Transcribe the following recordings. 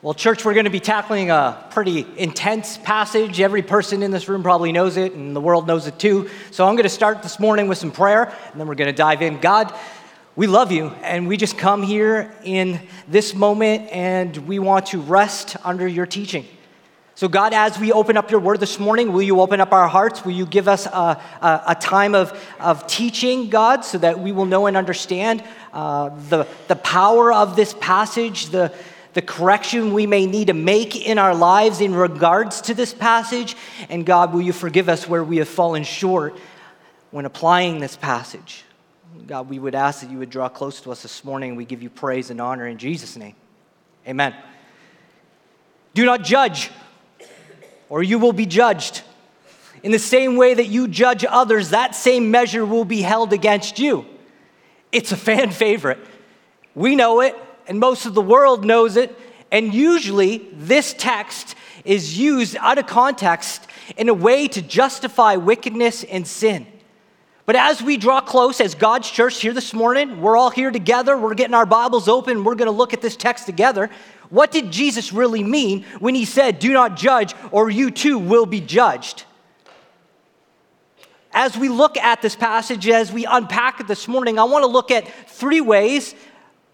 Well, church, we're going to be tackling a pretty intense passage. Every person in this room probably knows it, and the world knows it too. So I'm going to start this morning with some prayer, and then we're going to dive in. God, we love you, and we just come here in this moment, and we want to rest under your teaching. So, God, as we open up your word this morning, will you open up our hearts? Will you give us a, a, a time of, of teaching, God, so that we will know and understand uh, the, the power of this passage, the the correction we may need to make in our lives in regards to this passage. And God, will you forgive us where we have fallen short when applying this passage? God, we would ask that you would draw close to us this morning. We give you praise and honor in Jesus' name. Amen. Do not judge, or you will be judged. In the same way that you judge others, that same measure will be held against you. It's a fan favorite. We know it and most of the world knows it. And usually, this text is used out of context in a way to justify wickedness and sin. But as we draw close as God's church here this morning, we're all here together, we're getting our Bibles open, we're going to look at this text together. What did Jesus really mean when he said, Do not judge, or you too will be judged? As we look at this passage, as we unpack it this morning, I want to look at three ways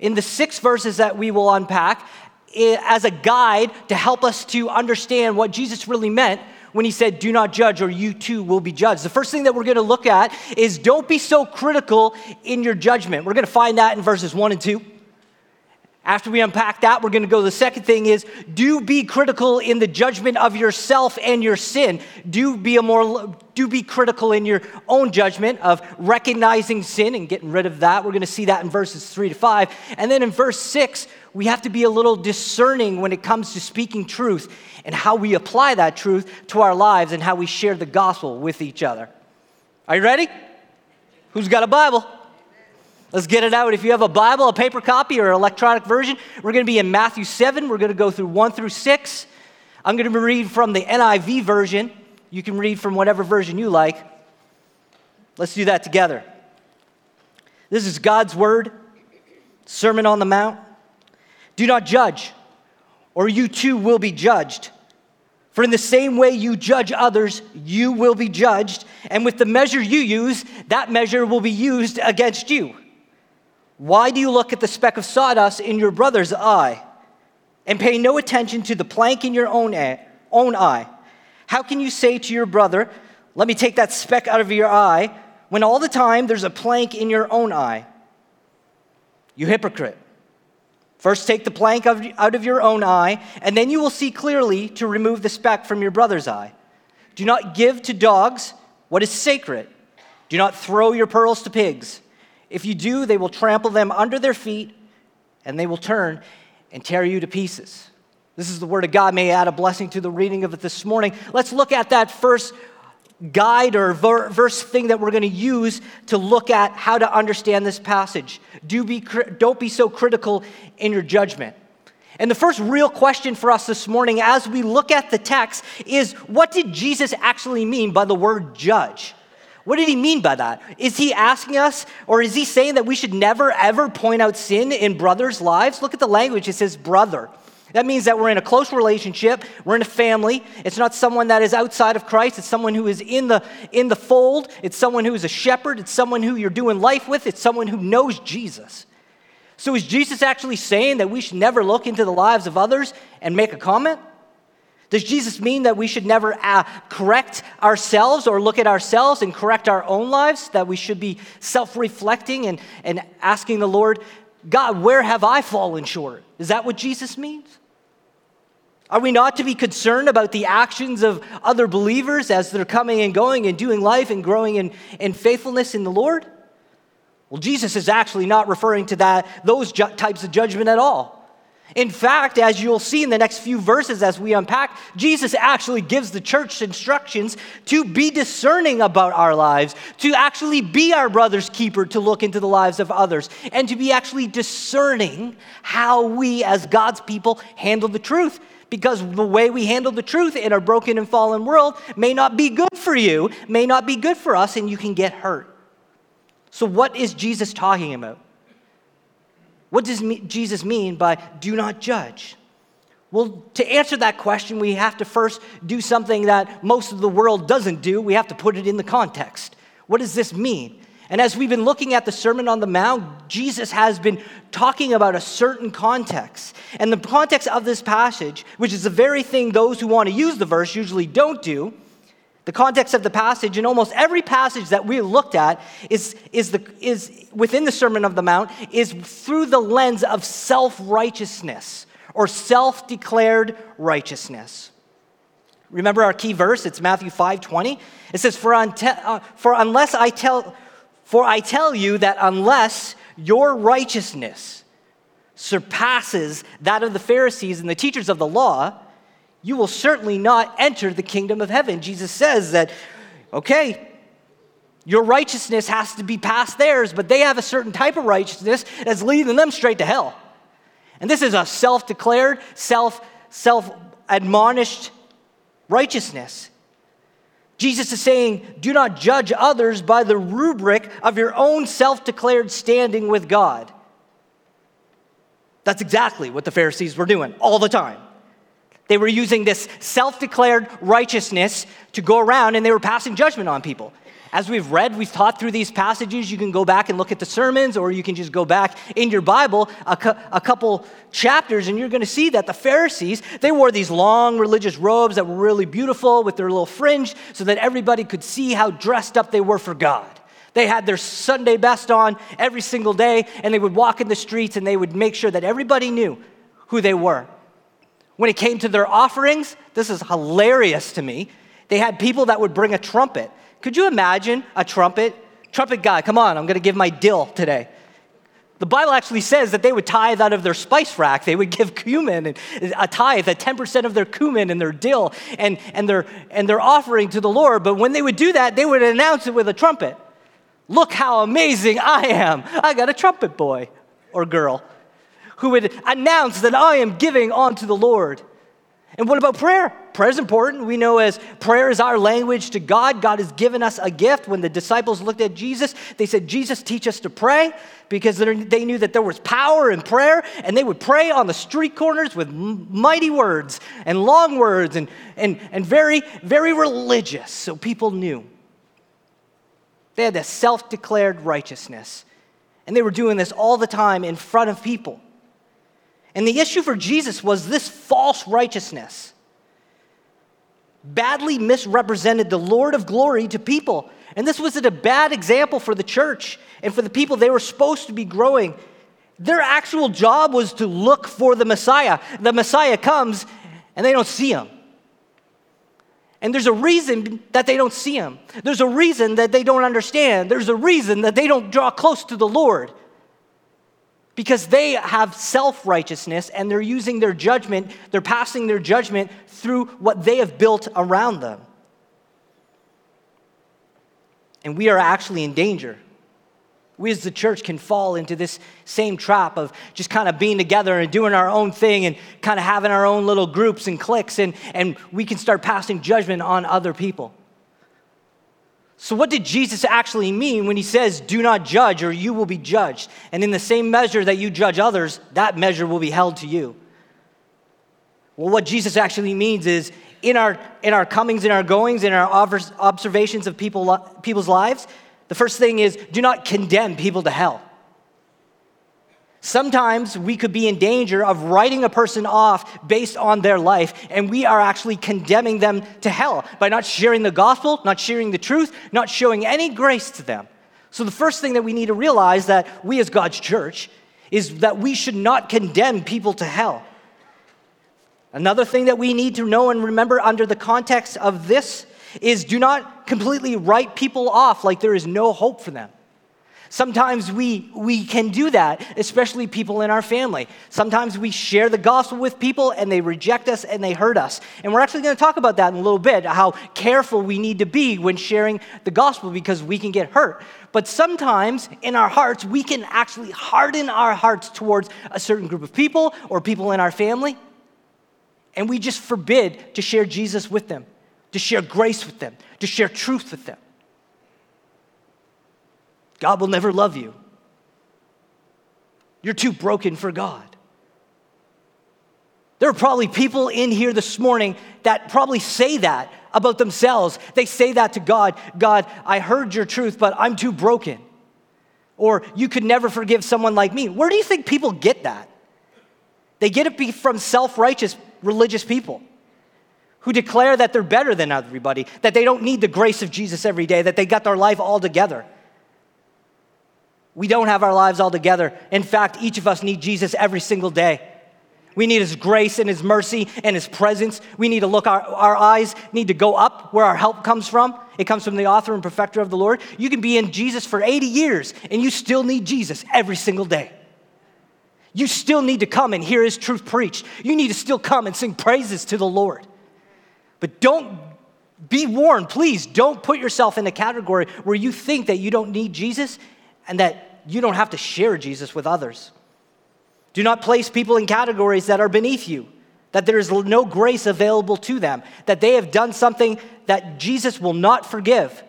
in the six verses that we will unpack as a guide to help us to understand what Jesus really meant when he said, Do not judge, or you too will be judged. The first thing that we're going to look at is don't be so critical in your judgment. We're going to find that in verses one and two. After we unpack that, we're going to go the second thing is do be critical in the judgment of yourself and your sin. Do be a more do be critical in your own judgment of recognizing sin and getting rid of that. We're going to see that in verses 3 to 5. And then in verse 6, we have to be a little discerning when it comes to speaking truth and how we apply that truth to our lives and how we share the gospel with each other. Are you ready? Who's got a Bible? Let's get it out. If you have a Bible, a paper copy, or an electronic version, we're going to be in Matthew 7. We're going to go through 1 through 6. I'm going to read from the NIV version. You can read from whatever version you like. Let's do that together. This is God's Word, Sermon on the Mount. Do not judge, or you too will be judged. For in the same way you judge others, you will be judged, and with the measure you use, that measure will be used against you. Why do you look at the speck of sawdust in your brother's eye and pay no attention to the plank in your own, own eye? How can you say to your brother, Let me take that speck out of your eye, when all the time there's a plank in your own eye? You hypocrite. First, take the plank out of your own eye, and then you will see clearly to remove the speck from your brother's eye. Do not give to dogs what is sacred. Do not throw your pearls to pigs. If you do, they will trample them under their feet and they will turn and tear you to pieces. This is the word of God. May add a blessing to the reading of it this morning. Let's look at that first guide or verse thing that we're going to use to look at how to understand this passage. Do be, don't be so critical in your judgment. And the first real question for us this morning as we look at the text is what did Jesus actually mean by the word judge? What did he mean by that? Is he asking us, or is he saying that we should never ever point out sin in brothers' lives? Look at the language, it says brother. That means that we're in a close relationship, we're in a family. It's not someone that is outside of Christ, it's someone who is in the, in the fold, it's someone who is a shepherd, it's someone who you're doing life with, it's someone who knows Jesus. So is Jesus actually saying that we should never look into the lives of others and make a comment? Does Jesus mean that we should never uh, correct ourselves or look at ourselves and correct our own lives? That we should be self reflecting and, and asking the Lord, God, where have I fallen short? Is that what Jesus means? Are we not to be concerned about the actions of other believers as they're coming and going and doing life and growing in, in faithfulness in the Lord? Well, Jesus is actually not referring to that, those ju- types of judgment at all. In fact, as you'll see in the next few verses as we unpack, Jesus actually gives the church instructions to be discerning about our lives, to actually be our brother's keeper, to look into the lives of others, and to be actually discerning how we, as God's people, handle the truth. Because the way we handle the truth in our broken and fallen world may not be good for you, may not be good for us, and you can get hurt. So, what is Jesus talking about? What does Jesus mean by do not judge? Well, to answer that question, we have to first do something that most of the world doesn't do. We have to put it in the context. What does this mean? And as we've been looking at the Sermon on the Mount, Jesus has been talking about a certain context. And the context of this passage, which is the very thing those who want to use the verse usually don't do, the context of the passage in almost every passage that we looked at is, is, the, is within the Sermon of the Mount is through the lens of self righteousness or self declared righteousness. Remember our key verse? It's Matthew 5 20. It says, for, unte- uh, for unless I tell, for I tell you that unless your righteousness surpasses that of the Pharisees and the teachers of the law, you will certainly not enter the kingdom of heaven. Jesus says that, okay, your righteousness has to be past theirs, but they have a certain type of righteousness that's leading them straight to hell. And this is a self declared, self self admonished righteousness. Jesus is saying, do not judge others by the rubric of your own self declared standing with God. That's exactly what the Pharisees were doing all the time. They were using this self declared righteousness to go around and they were passing judgment on people. As we've read, we've taught through these passages. You can go back and look at the sermons, or you can just go back in your Bible a, cu- a couple chapters, and you're going to see that the Pharisees, they wore these long religious robes that were really beautiful with their little fringe so that everybody could see how dressed up they were for God. They had their Sunday best on every single day, and they would walk in the streets and they would make sure that everybody knew who they were. When it came to their offerings, this is hilarious to me. They had people that would bring a trumpet could you imagine a trumpet? Trumpet guy, come on, I'm to give my dill today. The Bible actually says that they would tithe out of their spice rack. They would give cumin and a tithe, a 10% of their cumin and their dill and, and, their, and their offering to the Lord. But when they would do that, they would announce it with a trumpet. Look how amazing I am. I got a trumpet boy or girl who would announce that I am giving unto the Lord. And what about prayer? Prayer is important. We know as prayer is our language to God. God has given us a gift. When the disciples looked at Jesus, they said, Jesus, teach us to pray because they knew that there was power in prayer and they would pray on the street corners with mighty words and long words and, and, and very, very religious. So people knew. They had this self declared righteousness. And they were doing this all the time in front of people. And the issue for Jesus was this false righteousness badly misrepresented the Lord of glory to people. And this was a bad example for the church and for the people they were supposed to be growing. Their actual job was to look for the Messiah. The Messiah comes and they don't see him. And there's a reason that they don't see him. There's a reason that they don't understand. There's a reason that they don't draw close to the Lord because they have self righteousness and they're using their judgment, they're passing their judgment through what they have built around them. And we are actually in danger. We as the church can fall into this same trap of just kind of being together and doing our own thing and kind of having our own little groups and cliques, and, and we can start passing judgment on other people. So, what did Jesus actually mean when he says, Do not judge, or you will be judged? And in the same measure that you judge others, that measure will be held to you. Well, what Jesus actually means is in our, in our comings, in our goings, in our observations of people, people's lives, the first thing is do not condemn people to hell. Sometimes we could be in danger of writing a person off based on their life, and we are actually condemning them to hell by not sharing the gospel, not sharing the truth, not showing any grace to them. So, the first thing that we need to realize that we as God's church is that we should not condemn people to hell. Another thing that we need to know and remember under the context of this is do not completely write people off like there is no hope for them. Sometimes we, we can do that, especially people in our family. Sometimes we share the gospel with people and they reject us and they hurt us. And we're actually going to talk about that in a little bit, how careful we need to be when sharing the gospel because we can get hurt. But sometimes in our hearts, we can actually harden our hearts towards a certain group of people or people in our family. And we just forbid to share Jesus with them, to share grace with them, to share truth with them. God will never love you. You're too broken for God. There are probably people in here this morning that probably say that about themselves. They say that to God God, I heard your truth, but I'm too broken. Or you could never forgive someone like me. Where do you think people get that? They get it from self righteous religious people who declare that they're better than everybody, that they don't need the grace of Jesus every day, that they got their life all together. We don't have our lives all together. In fact, each of us need Jesus every single day. We need His grace and His mercy and His presence. We need to look, our, our eyes need to go up where our help comes from. It comes from the author and perfecter of the Lord. You can be in Jesus for 80 years and you still need Jesus every single day. You still need to come and hear His truth preached. You need to still come and sing praises to the Lord. But don't be warned, please, don't put yourself in a category where you think that you don't need Jesus and that you don't have to share Jesus with others. Do not place people in categories that are beneath you, that there is no grace available to them, that they have done something that Jesus will not forgive.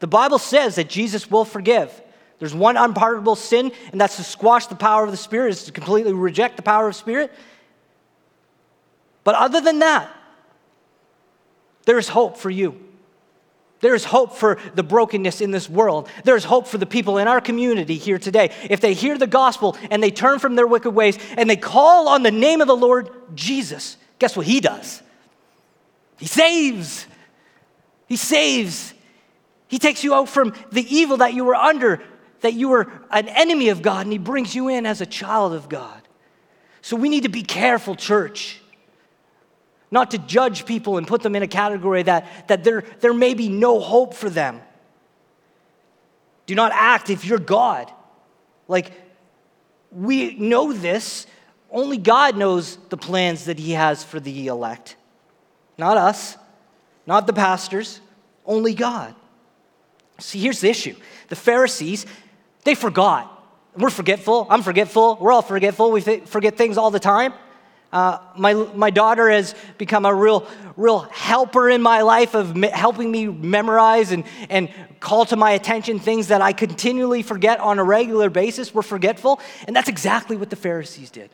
The Bible says that Jesus will forgive. There's one unpardonable sin, and that's to squash the power of the Spirit, is to completely reject the power of Spirit. But other than that, there is hope for you. There is hope for the brokenness in this world. There is hope for the people in our community here today. If they hear the gospel and they turn from their wicked ways and they call on the name of the Lord Jesus, guess what he does? He saves. He saves. He takes you out from the evil that you were under, that you were an enemy of God, and he brings you in as a child of God. So we need to be careful, church not to judge people and put them in a category that, that there, there may be no hope for them. Do not act if you're God. Like, we know this. Only God knows the plans that He has for the elect. Not us, not the pastors, only God. See, here's the issue the Pharisees, they forgot. We're forgetful. I'm forgetful. We're all forgetful. We forget things all the time. Uh, my, my daughter has become a real, real helper in my life of me, helping me memorize and, and call to my attention things that I continually forget on a regular basis. We're forgetful. And that's exactly what the Pharisees did.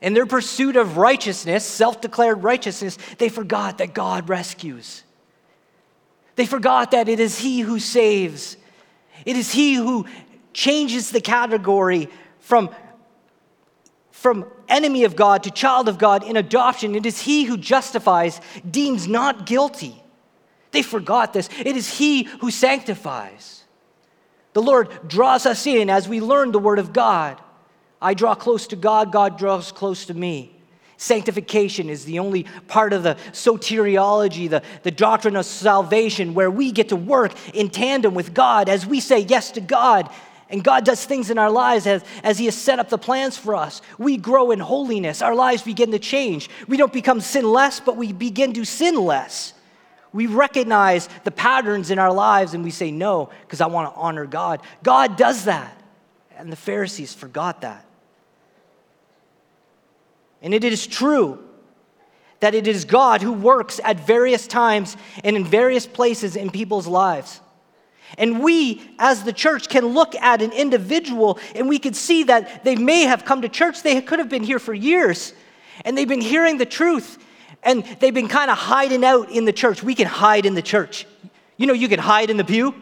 In their pursuit of righteousness, self declared righteousness, they forgot that God rescues. They forgot that it is He who saves, it is He who changes the category from from enemy of God to child of God in adoption. It is He who justifies, deems not guilty. They forgot this. It is He who sanctifies. The Lord draws us in as we learn the Word of God. I draw close to God, God draws close to me. Sanctification is the only part of the soteriology, the, the doctrine of salvation, where we get to work in tandem with God as we say yes to God and God does things in our lives as, as He has set up the plans for us. We grow in holiness. Our lives begin to change. We don't become sinless, but we begin to sin less. We recognize the patterns in our lives and we say, No, because I want to honor God. God does that. And the Pharisees forgot that. And it is true that it is God who works at various times and in various places in people's lives. And we, as the church, can look at an individual and we can see that they may have come to church. They could have been here for years and they've been hearing the truth and they've been kind of hiding out in the church. We can hide in the church. You know, you can hide in the pew.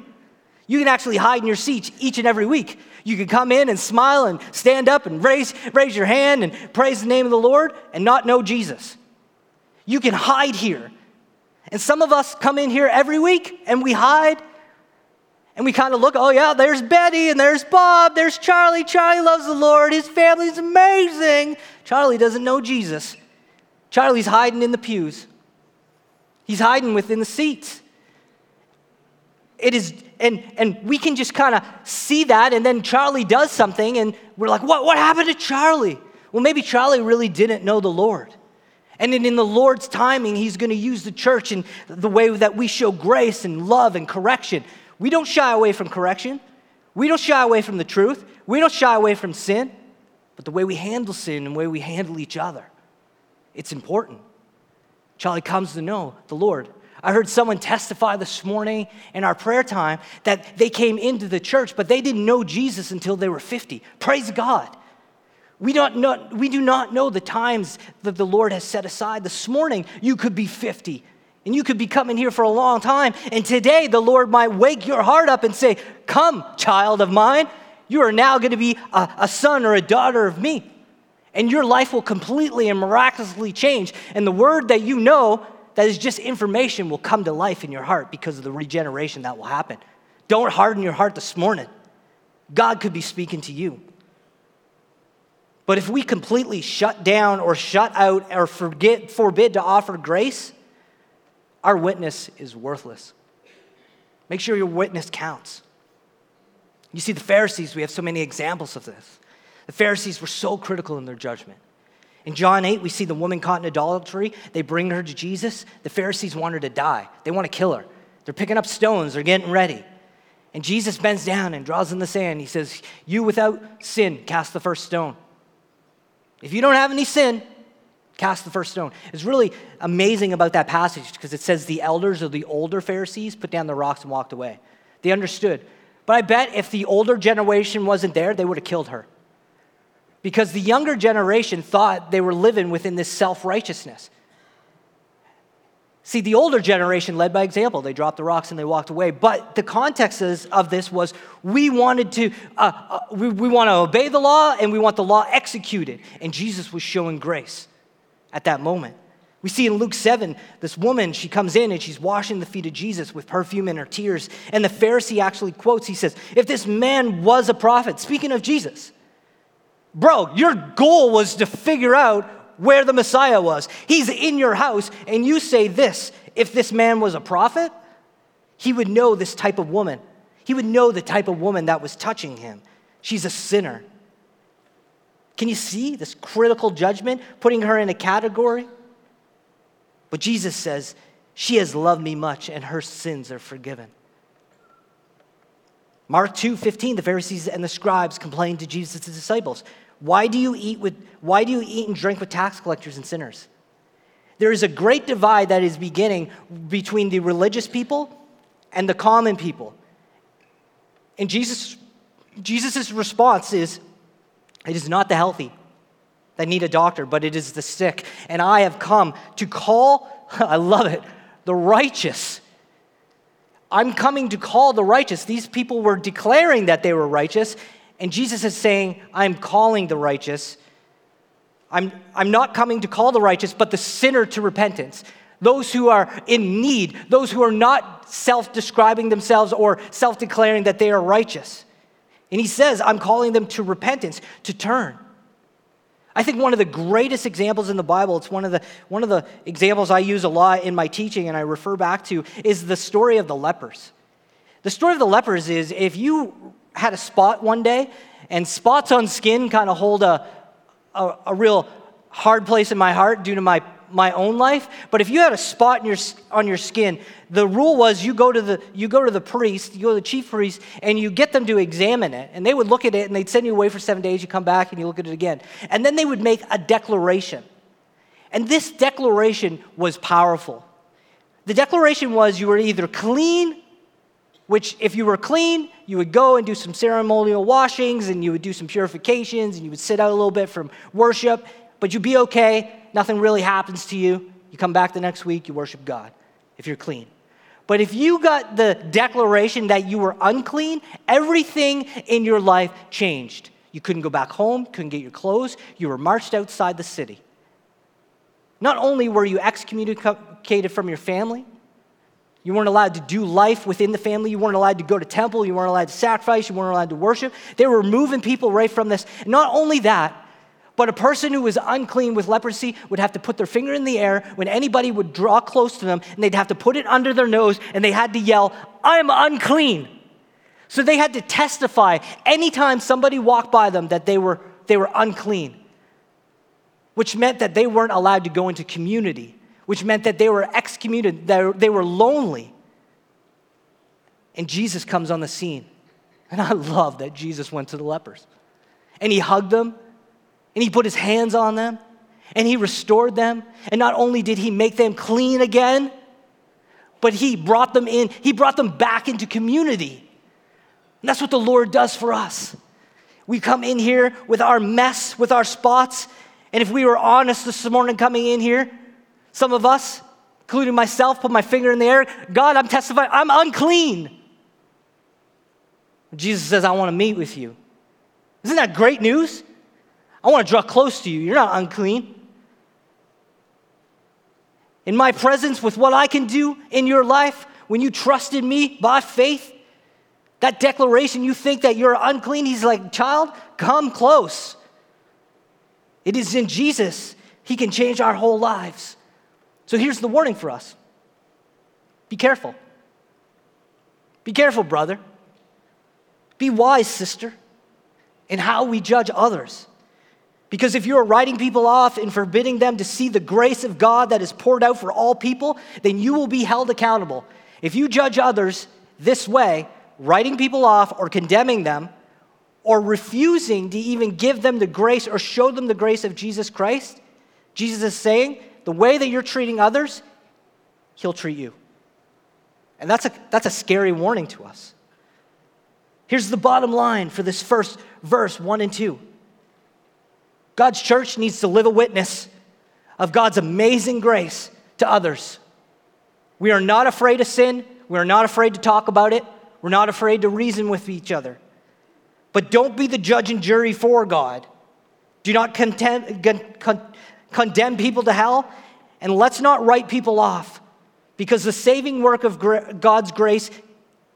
You can actually hide in your seats each and every week. You can come in and smile and stand up and raise, raise your hand and praise the name of the Lord and not know Jesus. You can hide here. And some of us come in here every week and we hide and we kind of look, oh, yeah, there's Betty and there's Bob, there's Charlie. Charlie loves the Lord. His family's amazing. Charlie doesn't know Jesus. Charlie's hiding in the pews, he's hiding within the seats. It is, and, and we can just kind of see that, and then Charlie does something, and we're like, what, what happened to Charlie? Well, maybe Charlie really didn't know the Lord. And in the Lord's timing, He's going to use the church in the way that we show grace and love and correction. We don't shy away from correction. We don't shy away from the truth. We don't shy away from sin. But the way we handle sin and the way we handle each other, it's important. Charlie comes to know the Lord. I heard someone testify this morning in our prayer time that they came into the church, but they didn't know Jesus until they were 50. Praise God. We, don't know, we do not know the times that the Lord has set aside. This morning, you could be 50 and you could be coming here for a long time. And today, the Lord might wake your heart up and say, Come, child of mine, you are now going to be a, a son or a daughter of me. And your life will completely and miraculously change. And the word that you know that is just information will come to life in your heart because of the regeneration that will happen. Don't harden your heart this morning. God could be speaking to you. But if we completely shut down or shut out or forget, forbid to offer grace, our witness is worthless. Make sure your witness counts. You see, the Pharisees, we have so many examples of this. The Pharisees were so critical in their judgment. In John 8, we see the woman caught in adultery. They bring her to Jesus. The Pharisees want her to die, they want to kill her. They're picking up stones, they're getting ready. And Jesus bends down and draws in the sand. He says, You without sin, cast the first stone. If you don't have any sin, cast the first stone. It's really amazing about that passage because it says the elders of the older Pharisees put down the rocks and walked away. They understood. But I bet if the older generation wasn't there, they would have killed her. Because the younger generation thought they were living within this self righteousness. See, the older generation led by example. They dropped the rocks and they walked away. But the context of this was we wanted to, uh, uh, we, we want to obey the law and we want the law executed. And Jesus was showing grace at that moment. We see in Luke 7, this woman, she comes in and she's washing the feet of Jesus with perfume and her tears. And the Pharisee actually quotes, he says, If this man was a prophet, speaking of Jesus, bro, your goal was to figure out where the Messiah was. He's in your house, and you say this if this man was a prophet, he would know this type of woman. He would know the type of woman that was touching him. She's a sinner. Can you see this critical judgment, putting her in a category? But Jesus says, She has loved me much, and her sins are forgiven. Mark 2 15, the Pharisees and the scribes complained to Jesus' disciples. Why do you eat with why do you eat and drink with tax collectors and sinners? There is a great divide that is beginning between the religious people and the common people. And Jesus Jesus' response is it is not the healthy that need a doctor, but it is the sick. And I have come to call, I love it, the righteous. I'm coming to call the righteous. These people were declaring that they were righteous, and Jesus is saying, I'm calling the righteous. I'm, I'm not coming to call the righteous, but the sinner to repentance. Those who are in need, those who are not self describing themselves or self declaring that they are righteous. And he says, I'm calling them to repentance, to turn. I think one of the greatest examples in the Bible, it's one of the, one of the examples I use a lot in my teaching and I refer back to, is the story of the lepers. The story of the lepers is if you had a spot one day, and spots on skin kind of hold a, a, a, real hard place in my heart due to my, my own life. But if you had a spot in your, on your skin, the rule was you go, to the, you go to the priest, you go to the chief priest, and you get them to examine it. And they would look at it and they'd send you away for seven days. You come back and you look at it again. And then they would make a declaration. And this declaration was powerful. The declaration was you were either clean which, if you were clean, you would go and do some ceremonial washings and you would do some purifications and you would sit out a little bit from worship, but you'd be okay. Nothing really happens to you. You come back the next week, you worship God if you're clean. But if you got the declaration that you were unclean, everything in your life changed. You couldn't go back home, couldn't get your clothes, you were marched outside the city. Not only were you excommunicated from your family, you weren't allowed to do life within the family. You weren't allowed to go to temple. You weren't allowed to sacrifice. You weren't allowed to worship. They were removing people right from this. Not only that, but a person who was unclean with leprosy would have to put their finger in the air when anybody would draw close to them, and they'd have to put it under their nose, and they had to yell, I'm unclean. So they had to testify anytime somebody walked by them that they were, they were unclean, which meant that they weren't allowed to go into community which meant that they were excommunicated, they were lonely. And Jesus comes on the scene. And I love that Jesus went to the lepers. And he hugged them, and he put his hands on them, and he restored them. And not only did he make them clean again, but he brought them in, he brought them back into community. And that's what the Lord does for us. We come in here with our mess, with our spots. And if we were honest this morning coming in here, some of us, including myself, put my finger in the air God, I'm testifying, I'm unclean. Jesus says, I want to meet with you. Isn't that great news? I want to draw close to you. You're not unclean. In my presence, with what I can do in your life, when you trusted me by faith, that declaration, you think that you're unclean, he's like, child, come close. It is in Jesus, he can change our whole lives. So here's the warning for us be careful. Be careful, brother. Be wise, sister, in how we judge others. Because if you are writing people off and forbidding them to see the grace of God that is poured out for all people, then you will be held accountable. If you judge others this way, writing people off or condemning them, or refusing to even give them the grace or show them the grace of Jesus Christ, Jesus is saying, the way that you're treating others, He'll treat you. And that's a, that's a scary warning to us. Here's the bottom line for this first verse, 1 and 2. God's church needs to live a witness of God's amazing grace to others. We are not afraid of sin. We are not afraid to talk about it. We're not afraid to reason with each other. But don't be the judge and jury for God. Do not con- condemn people to hell. And let's not write people off because the saving work of God's grace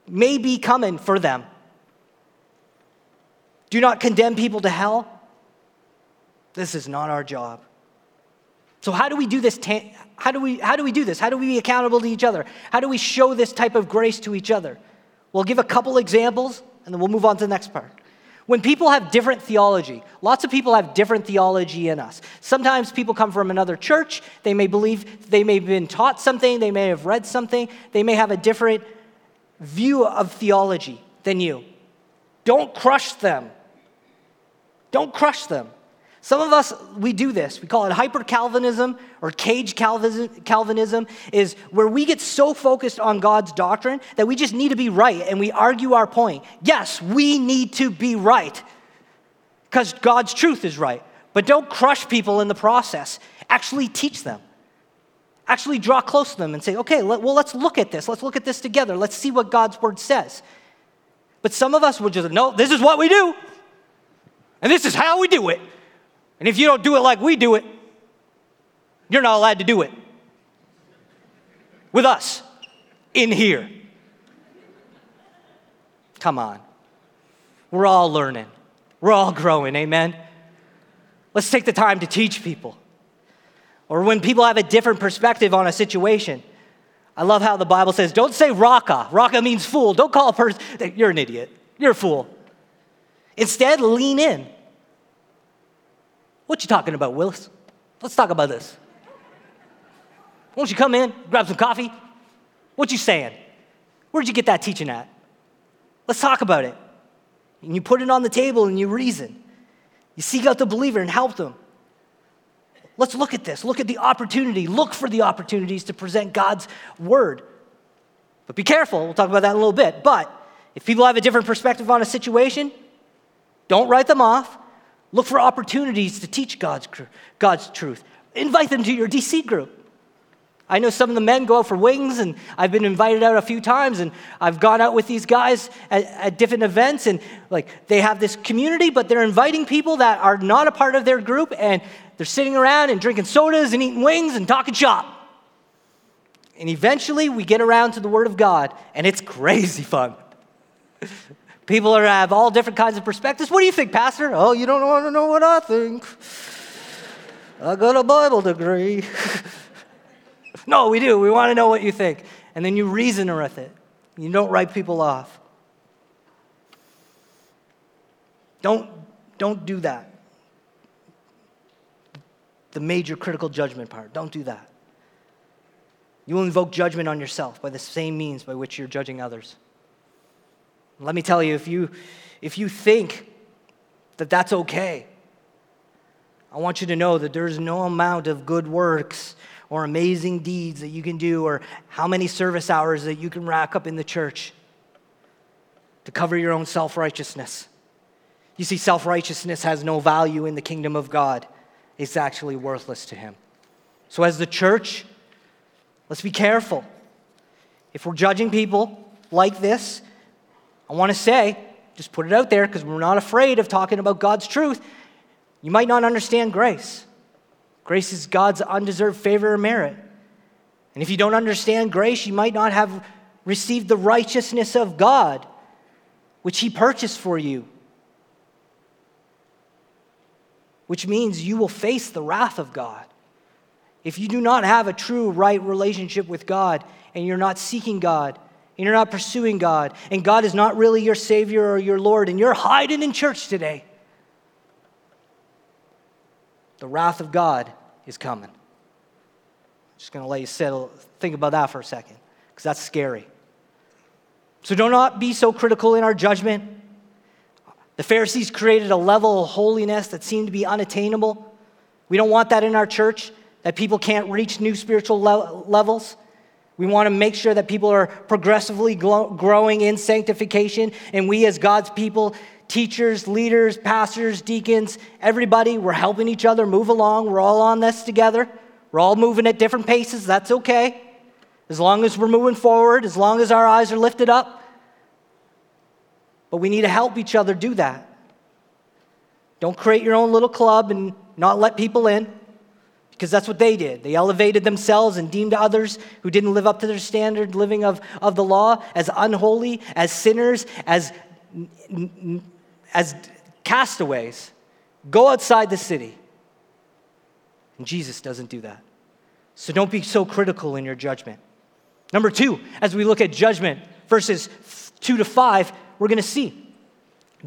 may be coming for them. Do not condemn people to hell. This is not our job. So how do we do this? Ta- how do we how do we do this? How do we be accountable to each other? How do we show this type of grace to each other? We'll give a couple examples and then we'll move on to the next part. When people have different theology, lots of people have different theology in us. Sometimes people come from another church, they may believe they may have been taught something, they may have read something, they may have a different view of theology than you. Don't crush them. Don't crush them. Some of us, we do this. We call it hyper Calvinism or cage Calvinism, is where we get so focused on God's doctrine that we just need to be right and we argue our point. Yes, we need to be right because God's truth is right. But don't crush people in the process. Actually, teach them. Actually, draw close to them and say, okay, well, let's look at this. Let's look at this together. Let's see what God's word says. But some of us will just, no, this is what we do. And this is how we do it. And if you don't do it like we do it, you're not allowed to do it. With us in here. Come on. We're all learning, we're all growing, amen? Let's take the time to teach people. Or when people have a different perspective on a situation. I love how the Bible says, don't say raka. Raka means fool. Don't call a person, you're an idiot. You're a fool. Instead, lean in. What you talking about, Willis? Let's talk about this. Won't you come in, grab some coffee? What you saying? Where'd you get that teaching at? Let's talk about it. And you put it on the table and you reason. You seek out the believer and help them. Let's look at this. Look at the opportunity. Look for the opportunities to present God's word. But be careful. We'll talk about that in a little bit. But if people have a different perspective on a situation, don't write them off. Look for opportunities to teach God's, God's truth. Invite them to your DC group. I know some of the men go out for wings, and I've been invited out a few times, and I've gone out with these guys at, at, different events, and like they have this community, but they're inviting people that are not a part of their group, and they're sitting around and drinking sodas and eating wings and talking shop. And eventually we get around to the Word of God, and it's crazy fun. People are, have all different kinds of perspectives. What do you think, Pastor? Oh, you don't want to know what I think. I got a Bible degree. no, we do. We want to know what you think. And then you reason with it. You don't write people off. Don't, don't do that. The major critical judgment part. Don't do that. You will invoke judgment on yourself by the same means by which you're judging others. Let me tell you, if you, if you think that that's okay, I want you to know that there's no amount of good works or amazing deeds that you can do or how many service hours that you can rack up in the church to cover your own self righteousness. You see, self righteousness has no value in the kingdom of God, it's actually worthless to Him. So, as the church, let's be careful. If we're judging people like this, I want to say, just put it out there because we're not afraid of talking about God's truth. You might not understand grace. Grace is God's undeserved favor or merit. And if you don't understand grace, you might not have received the righteousness of God, which He purchased for you which means you will face the wrath of God. If you do not have a true, right relationship with God, and you're not seeking God, and you're not pursuing God, and God is not really your Savior or your Lord, and you're hiding in church today, the wrath of God is coming. I'm just going to let you settle, think about that for a second, because that's scary. So do not be so critical in our judgment. The Pharisees created a level of holiness that seemed to be unattainable. We don't want that in our church, that people can't reach new spiritual le- levels. We want to make sure that people are progressively growing in sanctification, and we, as God's people, teachers, leaders, pastors, deacons, everybody, we're helping each other move along. We're all on this together. We're all moving at different paces. That's okay. As long as we're moving forward, as long as our eyes are lifted up, but we need to help each other do that. Don't create your own little club and not let people in, because that's what they did. They elevated themselves and deemed others who didn't live up to their standard living of, of the law as unholy, as sinners, as, as castaways. Go outside the city. And Jesus doesn't do that. So don't be so critical in your judgment. Number two, as we look at judgment, verses two to five, we're going to see.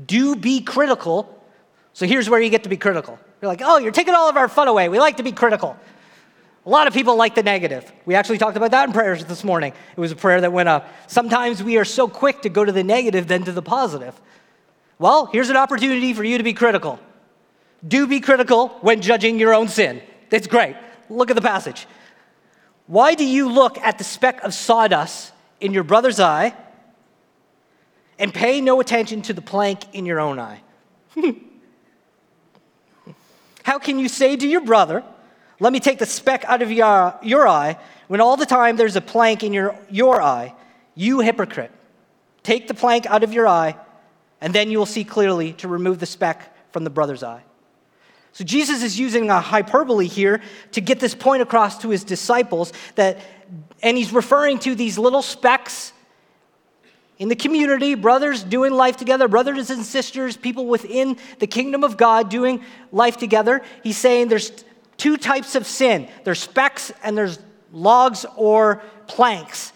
Do be critical. So here's where you get to be critical. You're like, oh, you're taking all of our fun away. We like to be critical. A lot of people like the negative. We actually talked about that in prayers this morning. It was a prayer that went up. Sometimes we are so quick to go to the negative than to the positive. Well, here's an opportunity for you to be critical. Do be critical when judging your own sin. It's great. Look at the passage. Why do you look at the speck of sawdust in your brother's eye and pay no attention to the plank in your own eye. How can you say to your brother, Let me take the speck out of your, your eye, when all the time there's a plank in your, your eye? You hypocrite. Take the plank out of your eye, and then you will see clearly to remove the speck from the brother's eye. So Jesus is using a hyperbole here to get this point across to his disciples that and he's referring to these little specks in the community, brothers doing life together, brothers and sisters, people within the kingdom of God doing life together. He's saying there's two types of sin there's specks and there's logs or planks.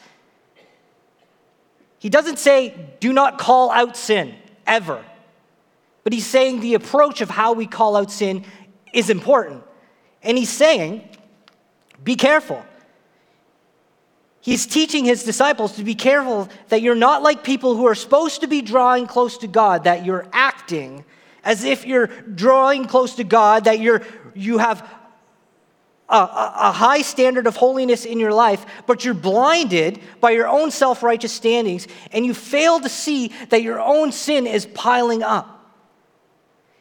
He doesn't say, do not call out sin, ever. But he's saying the approach of how we call out sin is important. And he's saying, be careful. He's teaching his disciples to be careful that you're not like people who are supposed to be drawing close to God, that you're acting as if you're drawing close to God, that you're, you have a, a, high standard of holiness in your life, but you're blinded by your own self righteous standings, and you fail to see that your own sin is piling up.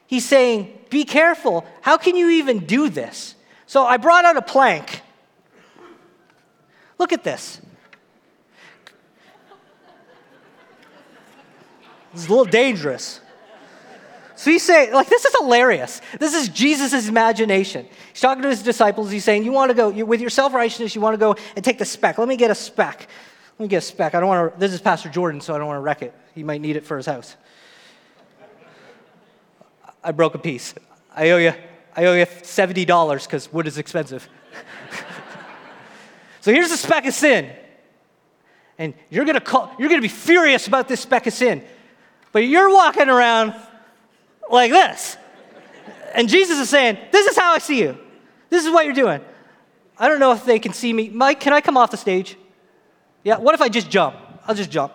He's saying, Be careful. How can you even do this? So I brought out a plank. Look at this. It's a little dangerous. So he's saying, like, this is hilarious. This is Jesus' imagination. He's talking to his disciples. He's saying, You want to go, you, with your self righteousness, you want to go and take the speck. Let me get a speck. Let me get a speck. I don't want to, this is Pastor Jordan, so I don't want to wreck it. He might need it for his house. I broke a piece. I owe you, I owe you $70 because wood is expensive. So here's the speck of sin. And you're gonna call, you're gonna be furious about this speck of sin. But you're walking around like this. And Jesus is saying, This is how I see you. This is what you're doing. I don't know if they can see me. Mike, can I come off the stage? Yeah, what if I just jump? I'll just jump.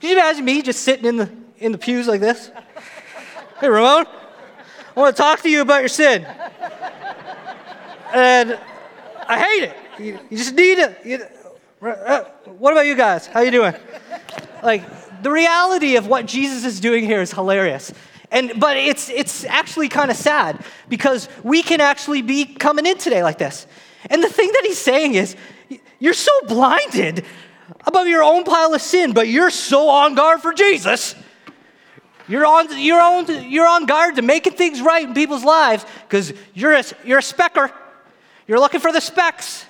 Can you imagine me just sitting in the in the pews like this? Hey Ramon, I want to talk to you about your sin. And I hate it. You, you just need it. You, uh, what about you guys? How you doing? Like the reality of what Jesus is doing here is hilarious. And, but it's, it's actually kind of sad because we can actually be coming in today like this. And the thing that he's saying is, you're so blinded about your own pile of sin, but you're so on guard for Jesus. You're on, you're on, you're on guard to making things right in people's lives because you're a, you're a specker. You're looking for the specks.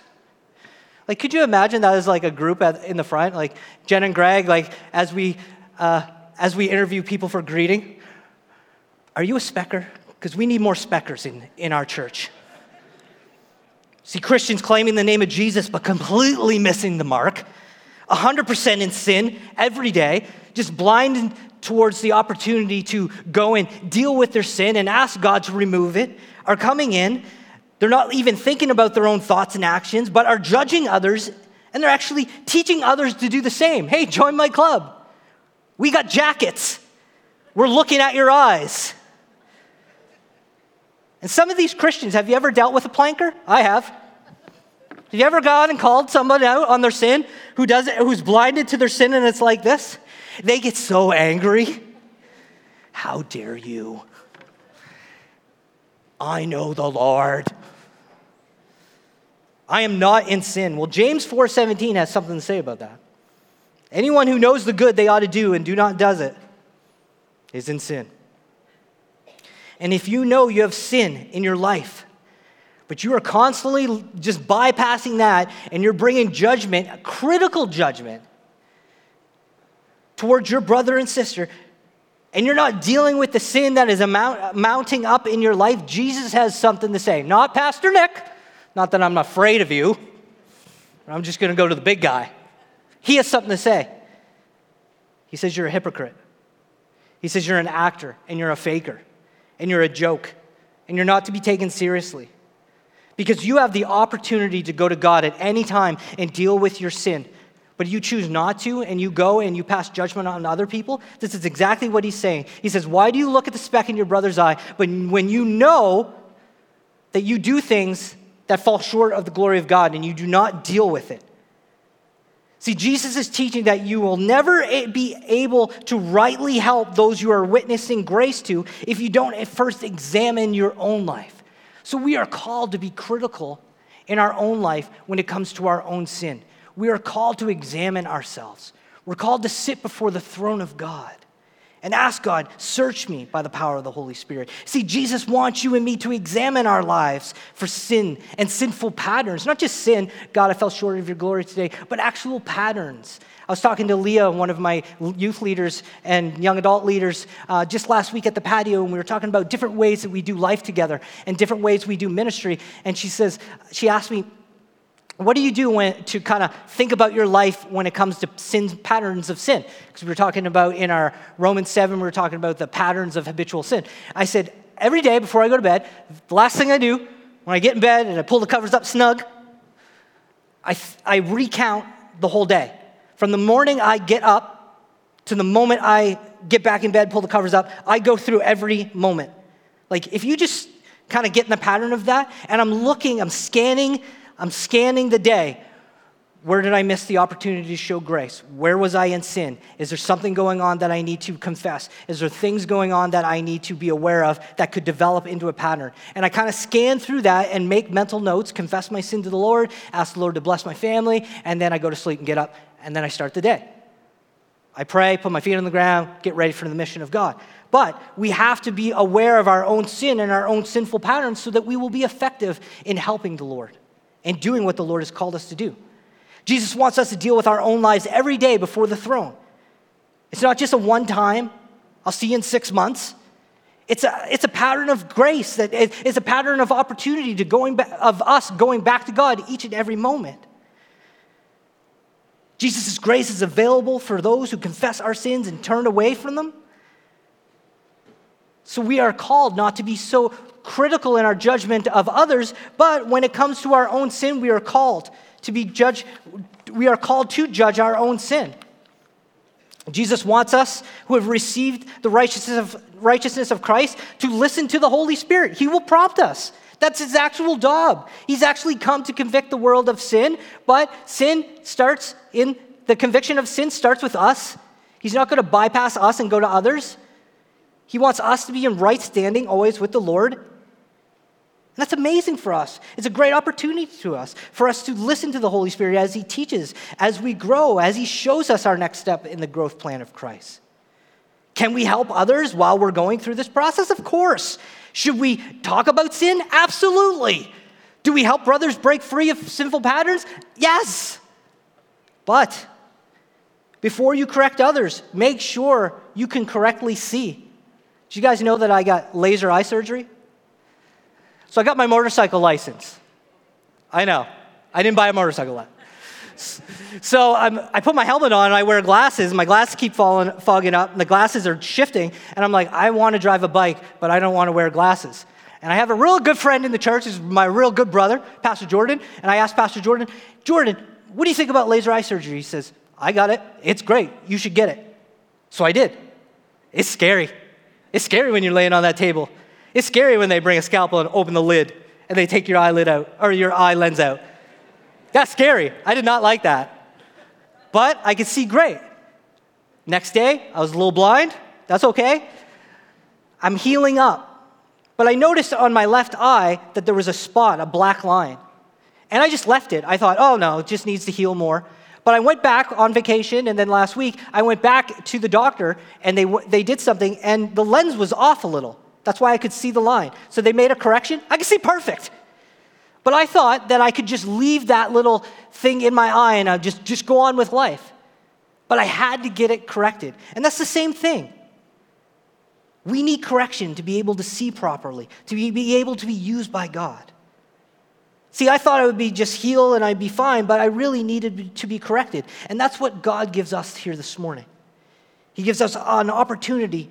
Like, could you imagine that as like a group at, in the front, like Jen and Greg, like as we, uh, as we interview people for greeting? Are you a specker? Because we need more speckers in, in our church. See, Christians claiming the name of Jesus but completely missing the mark, 100% in sin every day, just blind towards the opportunity to go and deal with their sin and ask God to remove it, are coming in. They're not even thinking about their own thoughts and actions, but are judging others, and they're actually teaching others to do the same. Hey, join my club. We got jackets. We're looking at your eyes. And some of these Christians, have you ever dealt with a planker? I have. Have you ever gone and called someone out on their sin who does it, who's blinded to their sin and it's like this? They get so angry. How dare you? I know the Lord. I am not in sin. Well, James 4:17 has something to say about that. Anyone who knows the good they ought to do and do not does it is in sin. And if you know you have sin in your life, but you are constantly just bypassing that and you're bringing judgment, critical judgment, towards your brother and sister, and you're not dealing with the sin that is amount, mounting up in your life, Jesus has something to say. Not Pastor Nick, not that I'm afraid of you, I'm just going to go to the big guy. He has something to say. He says you're a hypocrite. He says you're an actor and you're a faker and you're a joke and you're not to be taken seriously. Because you have the opportunity to go to God at any time and deal with your sin. But you choose not to, and you go and you pass judgment on other people. This is exactly what he's saying. He says, Why do you look at the speck in your brother's eye, but when you know that you do things that fall short of the glory of God and you do not deal with it? See, Jesus is teaching that you will never be able to rightly help those you are witnessing grace to if you don't first examine your own life. So we are called to be critical in our own life when it comes to our own sin. We are called to examine ourselves. We're called to sit before the throne of God and ask God, search me by the power of the Holy Spirit. See, Jesus wants you and me to examine our lives for sin and sinful patterns. Not just sin, God, I fell short of your glory today, but actual patterns. I was talking to Leah, one of my youth leaders and young adult leaders, uh, just last week at the patio, and we were talking about different ways that we do life together and different ways we do ministry. And she says, she asked me, what do you do when, to kind of think about your life when it comes to sin patterns of sin? Because we were talking about in our Romans 7, we were talking about the patterns of habitual sin. I said, every day before I go to bed, the last thing I do when I get in bed and I pull the covers up snug, I, I recount the whole day. From the morning I get up to the moment I get back in bed, pull the covers up, I go through every moment. Like if you just kind of get in the pattern of that, and I'm looking, I'm scanning I'm scanning the day. Where did I miss the opportunity to show grace? Where was I in sin? Is there something going on that I need to confess? Is there things going on that I need to be aware of that could develop into a pattern? And I kind of scan through that and make mental notes, confess my sin to the Lord, ask the Lord to bless my family, and then I go to sleep and get up, and then I start the day. I pray, put my feet on the ground, get ready for the mission of God. But we have to be aware of our own sin and our own sinful patterns so that we will be effective in helping the Lord and doing what the Lord has called us to do. Jesus wants us to deal with our own lives every day before the throne. It's not just a one time, I'll see you in six months. It's a, it's a pattern of grace that it's a pattern of opportunity to going back, of us going back to God each and every moment. Jesus' grace is available for those who confess our sins and turn away from them. So we are called not to be so critical in our judgment of others, but when it comes to our own sin, we are called to be judged, we are called to judge our own sin. Jesus wants us who have received the righteousness of, righteousness of Christ to listen to the Holy Spirit. He will prompt us. That's his actual job. He's actually come to convict the world of sin, but sin starts in the conviction of sin starts with us. He's not going to bypass us and go to others. He wants us to be in right standing always with the Lord. And that's amazing for us. It's a great opportunity to us for us to listen to the Holy Spirit as He teaches, as we grow, as He shows us our next step in the growth plan of Christ. Can we help others while we're going through this process? Of course. Should we talk about sin? Absolutely. Do we help brothers break free of sinful patterns? Yes. But before you correct others, make sure you can correctly see. Do you guys know that I got laser eye surgery? So I got my motorcycle license. I know. I didn't buy a motorcycle yet. So I'm, i put my helmet on and I wear glasses. My glasses keep falling, fogging up, and the glasses are shifting. And I'm like, I want to drive a bike, but I don't want to wear glasses. And I have a real good friend in the church, he's my real good brother, Pastor Jordan. And I asked Pastor Jordan, Jordan, what do you think about laser eye surgery? He says, I got it. It's great. You should get it. So I did. It's scary. It's scary when you're laying on that table. It's scary when they bring a scalpel and open the lid and they take your eyelid out or your eye lens out. That's scary. I did not like that. But I could see great. Next day, I was a little blind. That's okay. I'm healing up. But I noticed on my left eye that there was a spot, a black line. And I just left it. I thought, oh no, it just needs to heal more. But I went back on vacation, and then last week, I went back to the doctor, and they, they did something, and the lens was off a little. That's why I could see the line. So they made a correction. I could see perfect. But I thought that I could just leave that little thing in my eye and I'd just, just go on with life. But I had to get it corrected. And that's the same thing. We need correction to be able to see properly, to be, be able to be used by God. See, I thought I would be just healed and I'd be fine, but I really needed to be corrected. And that's what God gives us here this morning. He gives us an opportunity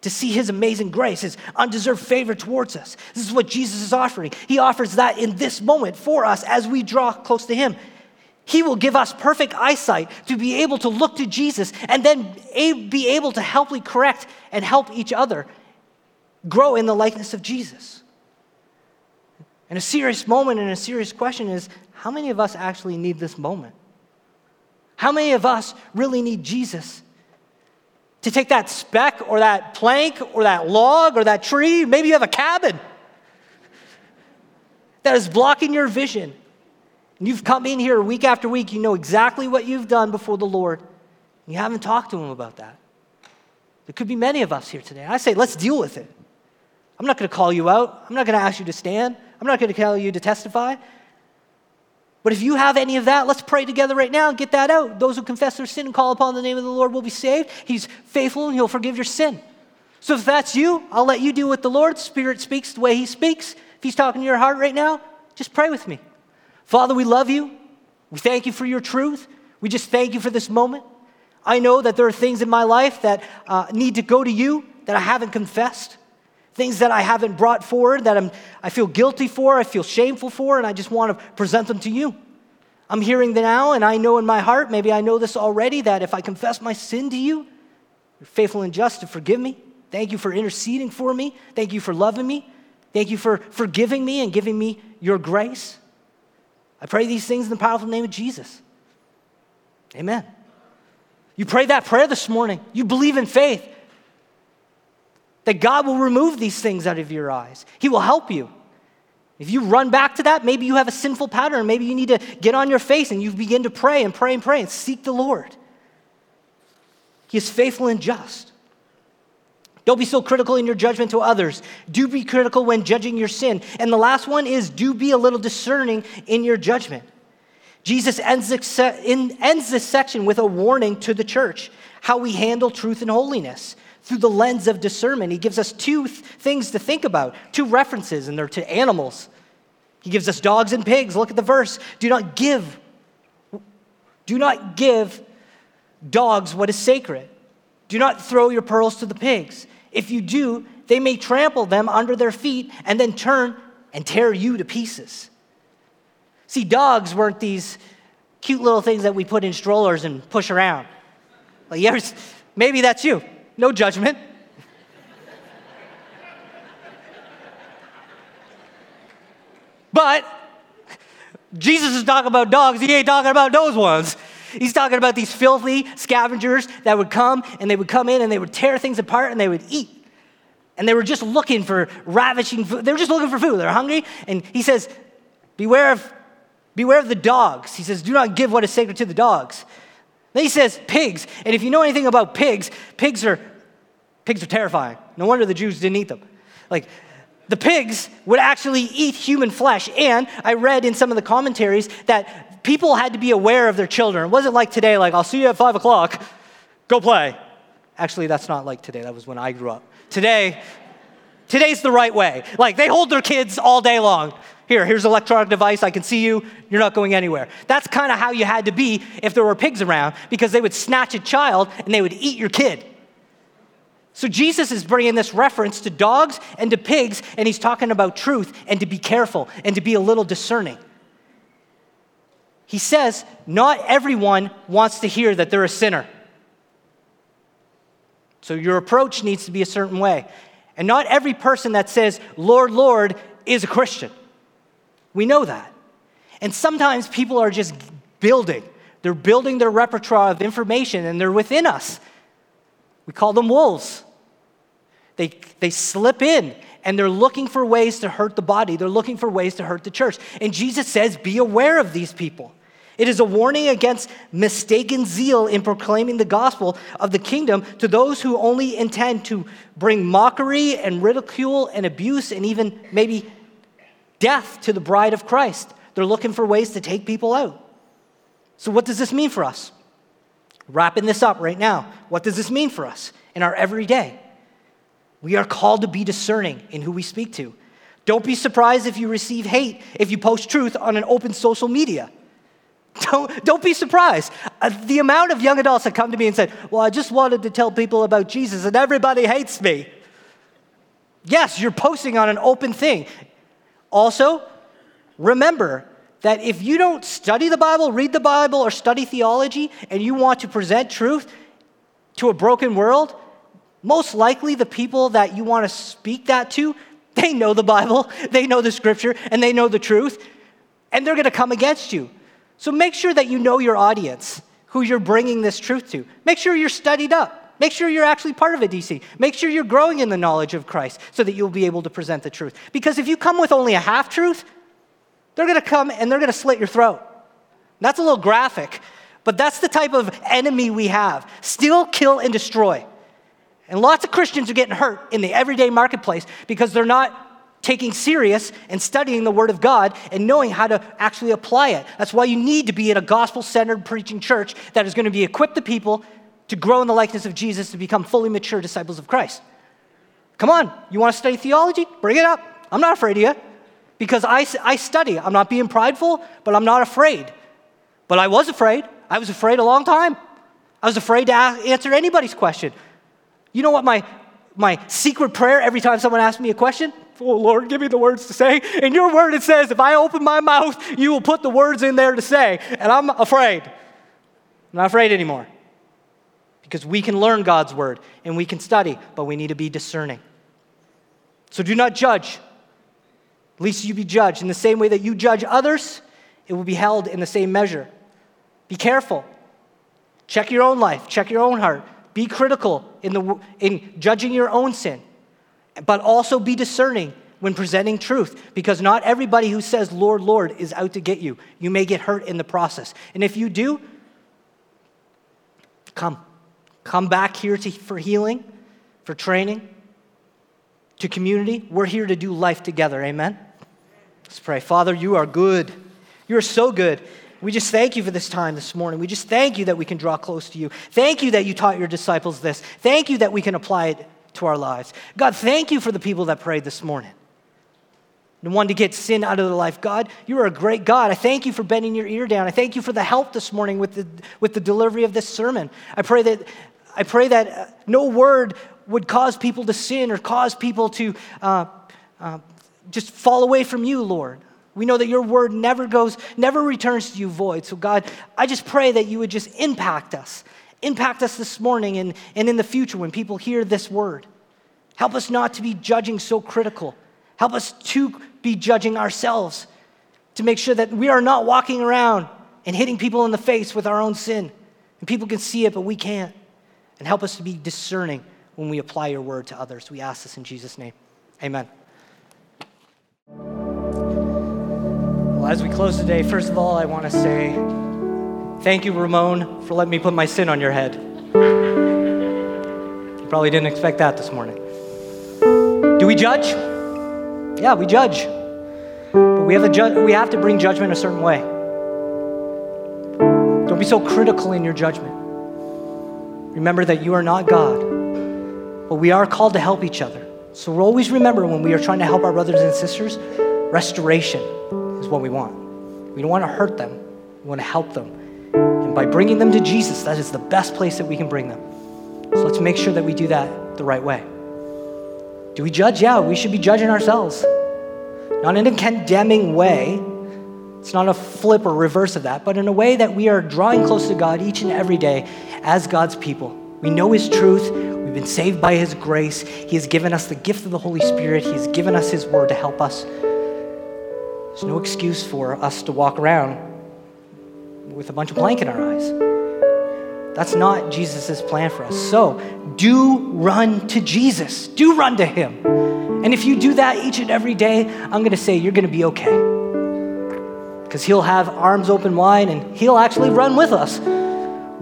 to see his amazing grace, his undeserved favor towards us. This is what Jesus is offering. He offers that in this moment for us as we draw close to him. He will give us perfect eyesight to be able to look to Jesus and then be able to helpfully correct and help each other grow in the likeness of Jesus. And a serious moment and a serious question is how many of us actually need this moment? How many of us really need Jesus to take that speck or that plank or that log or that tree. Maybe you have a cabin that is blocking your vision. And you've come in here week after week, you know exactly what you've done before the Lord. and You haven't talked to Him about that. There could be many of us here today. I say, let's deal with it. I'm not going to call you out. I'm not going to ask you to stand. I'm not going to tell you to testify. But if you have any of that, let's pray together right now and get that out. Those who confess their sin and call upon the name of the Lord will be saved. He's faithful and he'll forgive your sin. So if that's you, I'll let you do what the Lord Spirit speaks the way he speaks. If he's talking to your heart right now, just pray with me. Father, we love you. We thank you for your truth. We just thank you for this moment. I know that there are things in my life that uh, need to go to you that I haven't confessed things that I haven't brought forward that I'm, I feel guilty for, I feel shameful for, and I just want to present them to you. I'm hearing them now, and I know in my heart, maybe I know this already, that if I confess my sin to you, you're faithful and just to forgive me. Thank you for interceding for me. Thank you for loving me. Thank you for forgiving me and giving me your grace. I pray these things in the powerful name of Jesus. Amen. You pray that prayer this morning. You believe in faith that God will remove these things out of your eyes. He will help you. If you run back to that, maybe you have a sinful pattern. Maybe you need to get on your face and you begin to pray and pray and pray and seek the Lord. He is faithful and just. Don't be so critical in your judgment to others. Do be critical when judging your sin. And the last one is do be a little discerning in your judgment. Jesus ends this, ends this section with a warning to the church how we handle truth and holiness through the lens of discernment. He gives us two th- things to think about, two references, and they're to animals. He gives us dogs and pigs. Look at the verse. Do not give, do not give dogs what is sacred. Do not throw your pearls to the pigs. If you do, they may trample them under their feet and then turn and tear you to pieces. See, dogs weren't these cute little things that we put in strollers and push around. Like, ever, maybe that's you. No judgment. but Jesus is talking about dogs. He ain't talking about those ones. He's talking about these filthy scavengers that would come and they would come in and they would tear things apart and they would eat. And they were just looking for ravishing food. They were just looking for food. They're hungry. And he says, Beware of, beware of the dogs. He says, Do not give what is sacred to the dogs. Then he says, Pigs. And if you know anything about pigs, pigs are, pigs are terrifying. No wonder the Jews didn't eat them. Like, the pigs would actually eat human flesh. And I read in some of the commentaries that people had to be aware of their children. It wasn't like today, like, I'll see you at five o'clock, go play. Actually, that's not like today. That was when I grew up. Today, today's the right way. Like they hold their kids all day long. Here, here's an electronic device. I can see you. You're not going anywhere. That's kind of how you had to be if there were pigs around because they would snatch a child and they would eat your kid. So Jesus is bringing this reference to dogs and to pigs, and he's talking about truth and to be careful and to be a little discerning. He says, Not everyone wants to hear that they're a sinner. So your approach needs to be a certain way. And not every person that says, Lord, Lord, is a Christian. We know that. And sometimes people are just building. They're building their repertoire of information and they're within us. We call them wolves. They, they slip in and they're looking for ways to hurt the body. They're looking for ways to hurt the church. And Jesus says, be aware of these people. It is a warning against mistaken zeal in proclaiming the gospel of the kingdom to those who only intend to bring mockery and ridicule and abuse and even maybe death to the bride of Christ. They're looking for ways to take people out. So, what does this mean for us? Wrapping this up right now, what does this mean for us in our everyday? We are called to be discerning in who we speak to. Don't be surprised if you receive hate if you post truth on an open social media. Don't, don't be surprised. Uh, the amount of young adults that come to me and said, Well, I just wanted to tell people about Jesus and everybody hates me. Yes, you're posting on an open thing. Also, remember that if you don't study the Bible, read the Bible, or study theology, and you want to present truth to a broken world, most likely the people that you want to speak that to, they know the Bible, they know the scripture, and they know the truth, and they're going to come against you. So make sure that you know your audience, who you're bringing this truth to. Make sure you're studied up. Make sure you're actually part of a DC. Make sure you're growing in the knowledge of Christ so that you'll be able to present the truth. Because if you come with only a half truth, they're going to come and they're going to slit your throat. That's a little graphic, but that's the type of enemy we have steal, kill, and destroy. And lots of Christians are getting hurt in the everyday marketplace because they're not taking serious and studying the Word of God and knowing how to actually apply it. That's why you need to be in a gospel centered preaching church that is going to be equipped the people to grow in the likeness of Jesus to become fully mature disciples of Christ. Come on, you want to study theology? Bring it up. I'm not afraid of you because I, I study. I'm not being prideful, but I'm not afraid. But I was afraid. I was afraid a long time. I was afraid to ask, answer anybody's question. You know what my, my secret prayer every time someone asks me a question? Oh, Lord, give me the words to say. In your word, it says, if I open my mouth, you will put the words in there to say. And I'm afraid. I'm not afraid anymore. Because we can learn God's word and we can study, but we need to be discerning. So do not judge. At least you be judged. In the same way that you judge others, it will be held in the same measure. Be careful. Check your own life, check your own heart. Be critical in, the, in judging your own sin but also be discerning when presenting truth because not everybody who says, Lord, Lord, is out to get you. You may get hurt in the process. And if you do, come. Come back here to, for healing, for training, to community. We're here to do life together. Amen? Let's pray. Father, you are good. You are so good. We just thank you for this time this morning. We just thank you that we can draw close to you. Thank you that you taught your disciples this. Thank you that we can apply it to our lives. God, thank you for the people that prayed this morning. The one to get sin out of their life. God, you are a great God. I thank you for bending your ear down. I thank you for the help this morning with the, with the delivery of this sermon. I pray that, I pray that uh, no word would cause people to sin or cause people to uh, uh, just fall away from you, Lord. We know that your word never goes, never returns to you void. So, God, I just pray that you would just impact us, impact us this morning and, and in the future when people hear this word. Help us not to be judging so critical. Help us to be judging ourselves to make sure that we are not walking around and hitting people in the face with our own sin. And people can see it, but we can't. And help us to be discerning when we apply your word to others. We ask this in Jesus' name. Amen. Well, as we close today, first of all, I want to say thank you, Ramon, for letting me put my sin on your head. You probably didn't expect that this morning. Do we judge? Yeah, we judge. But we have, ju- we have to bring judgment a certain way. Don't be so critical in your judgment. Remember that you are not God, but we are called to help each other. So we'll always remember when we are trying to help our brothers and sisters, restoration is what we want. We don't want to hurt them, we want to help them. And by bringing them to Jesus, that is the best place that we can bring them. So let's make sure that we do that the right way. Do we judge? Yeah, we should be judging ourselves. Not in a condemning way. It's not a flip or reverse of that, but in a way that we are drawing close to God each and every day as God's people. We know His truth. We've been saved by His grace. He has given us the gift of the Holy Spirit. He has given us His word to help us. There's no excuse for us to walk around with a bunch of blank in our eyes. That's not Jesus' plan for us. So do run to Jesus, do run to Him. And if you do that each and every day, I'm going to say you're going to be okay. Because He'll have arms open wide and He'll actually run with us.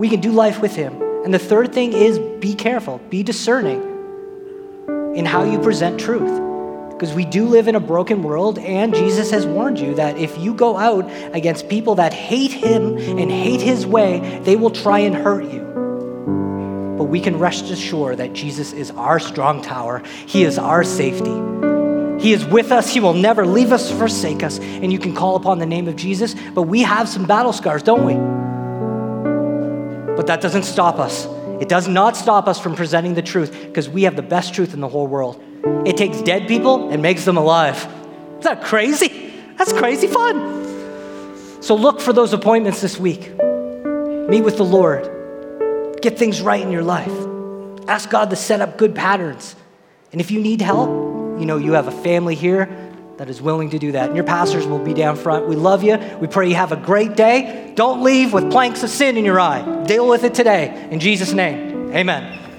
We can do life with Him. And the third thing is be careful, be discerning in how you present truth because we do live in a broken world, and Jesus has warned you that if you go out against people that hate him and hate his way, they will try and hurt you. But we can rest assured that Jesus is our strong tower, he is our safety. He is with us. He will never leave us, forsake us. And you can call upon the name of Jesus. But we have some battle scars, don't we? But that doesn't stop us. It does not stop us from presenting the truth because we have the best truth in the whole world. It takes dead people and makes them alive. Is that crazy? That's crazy fun. So look for those appointments this week. Meet with the Lord. Get things right in your life. Ask God to set up good patterns. And if you need help, you know you have a family here that is willing to do that. And your pastors will be down front. We love you. We pray you have a great day. Don't leave with planks of sin in your eye. Deal with it today. In Jesus' name, amen.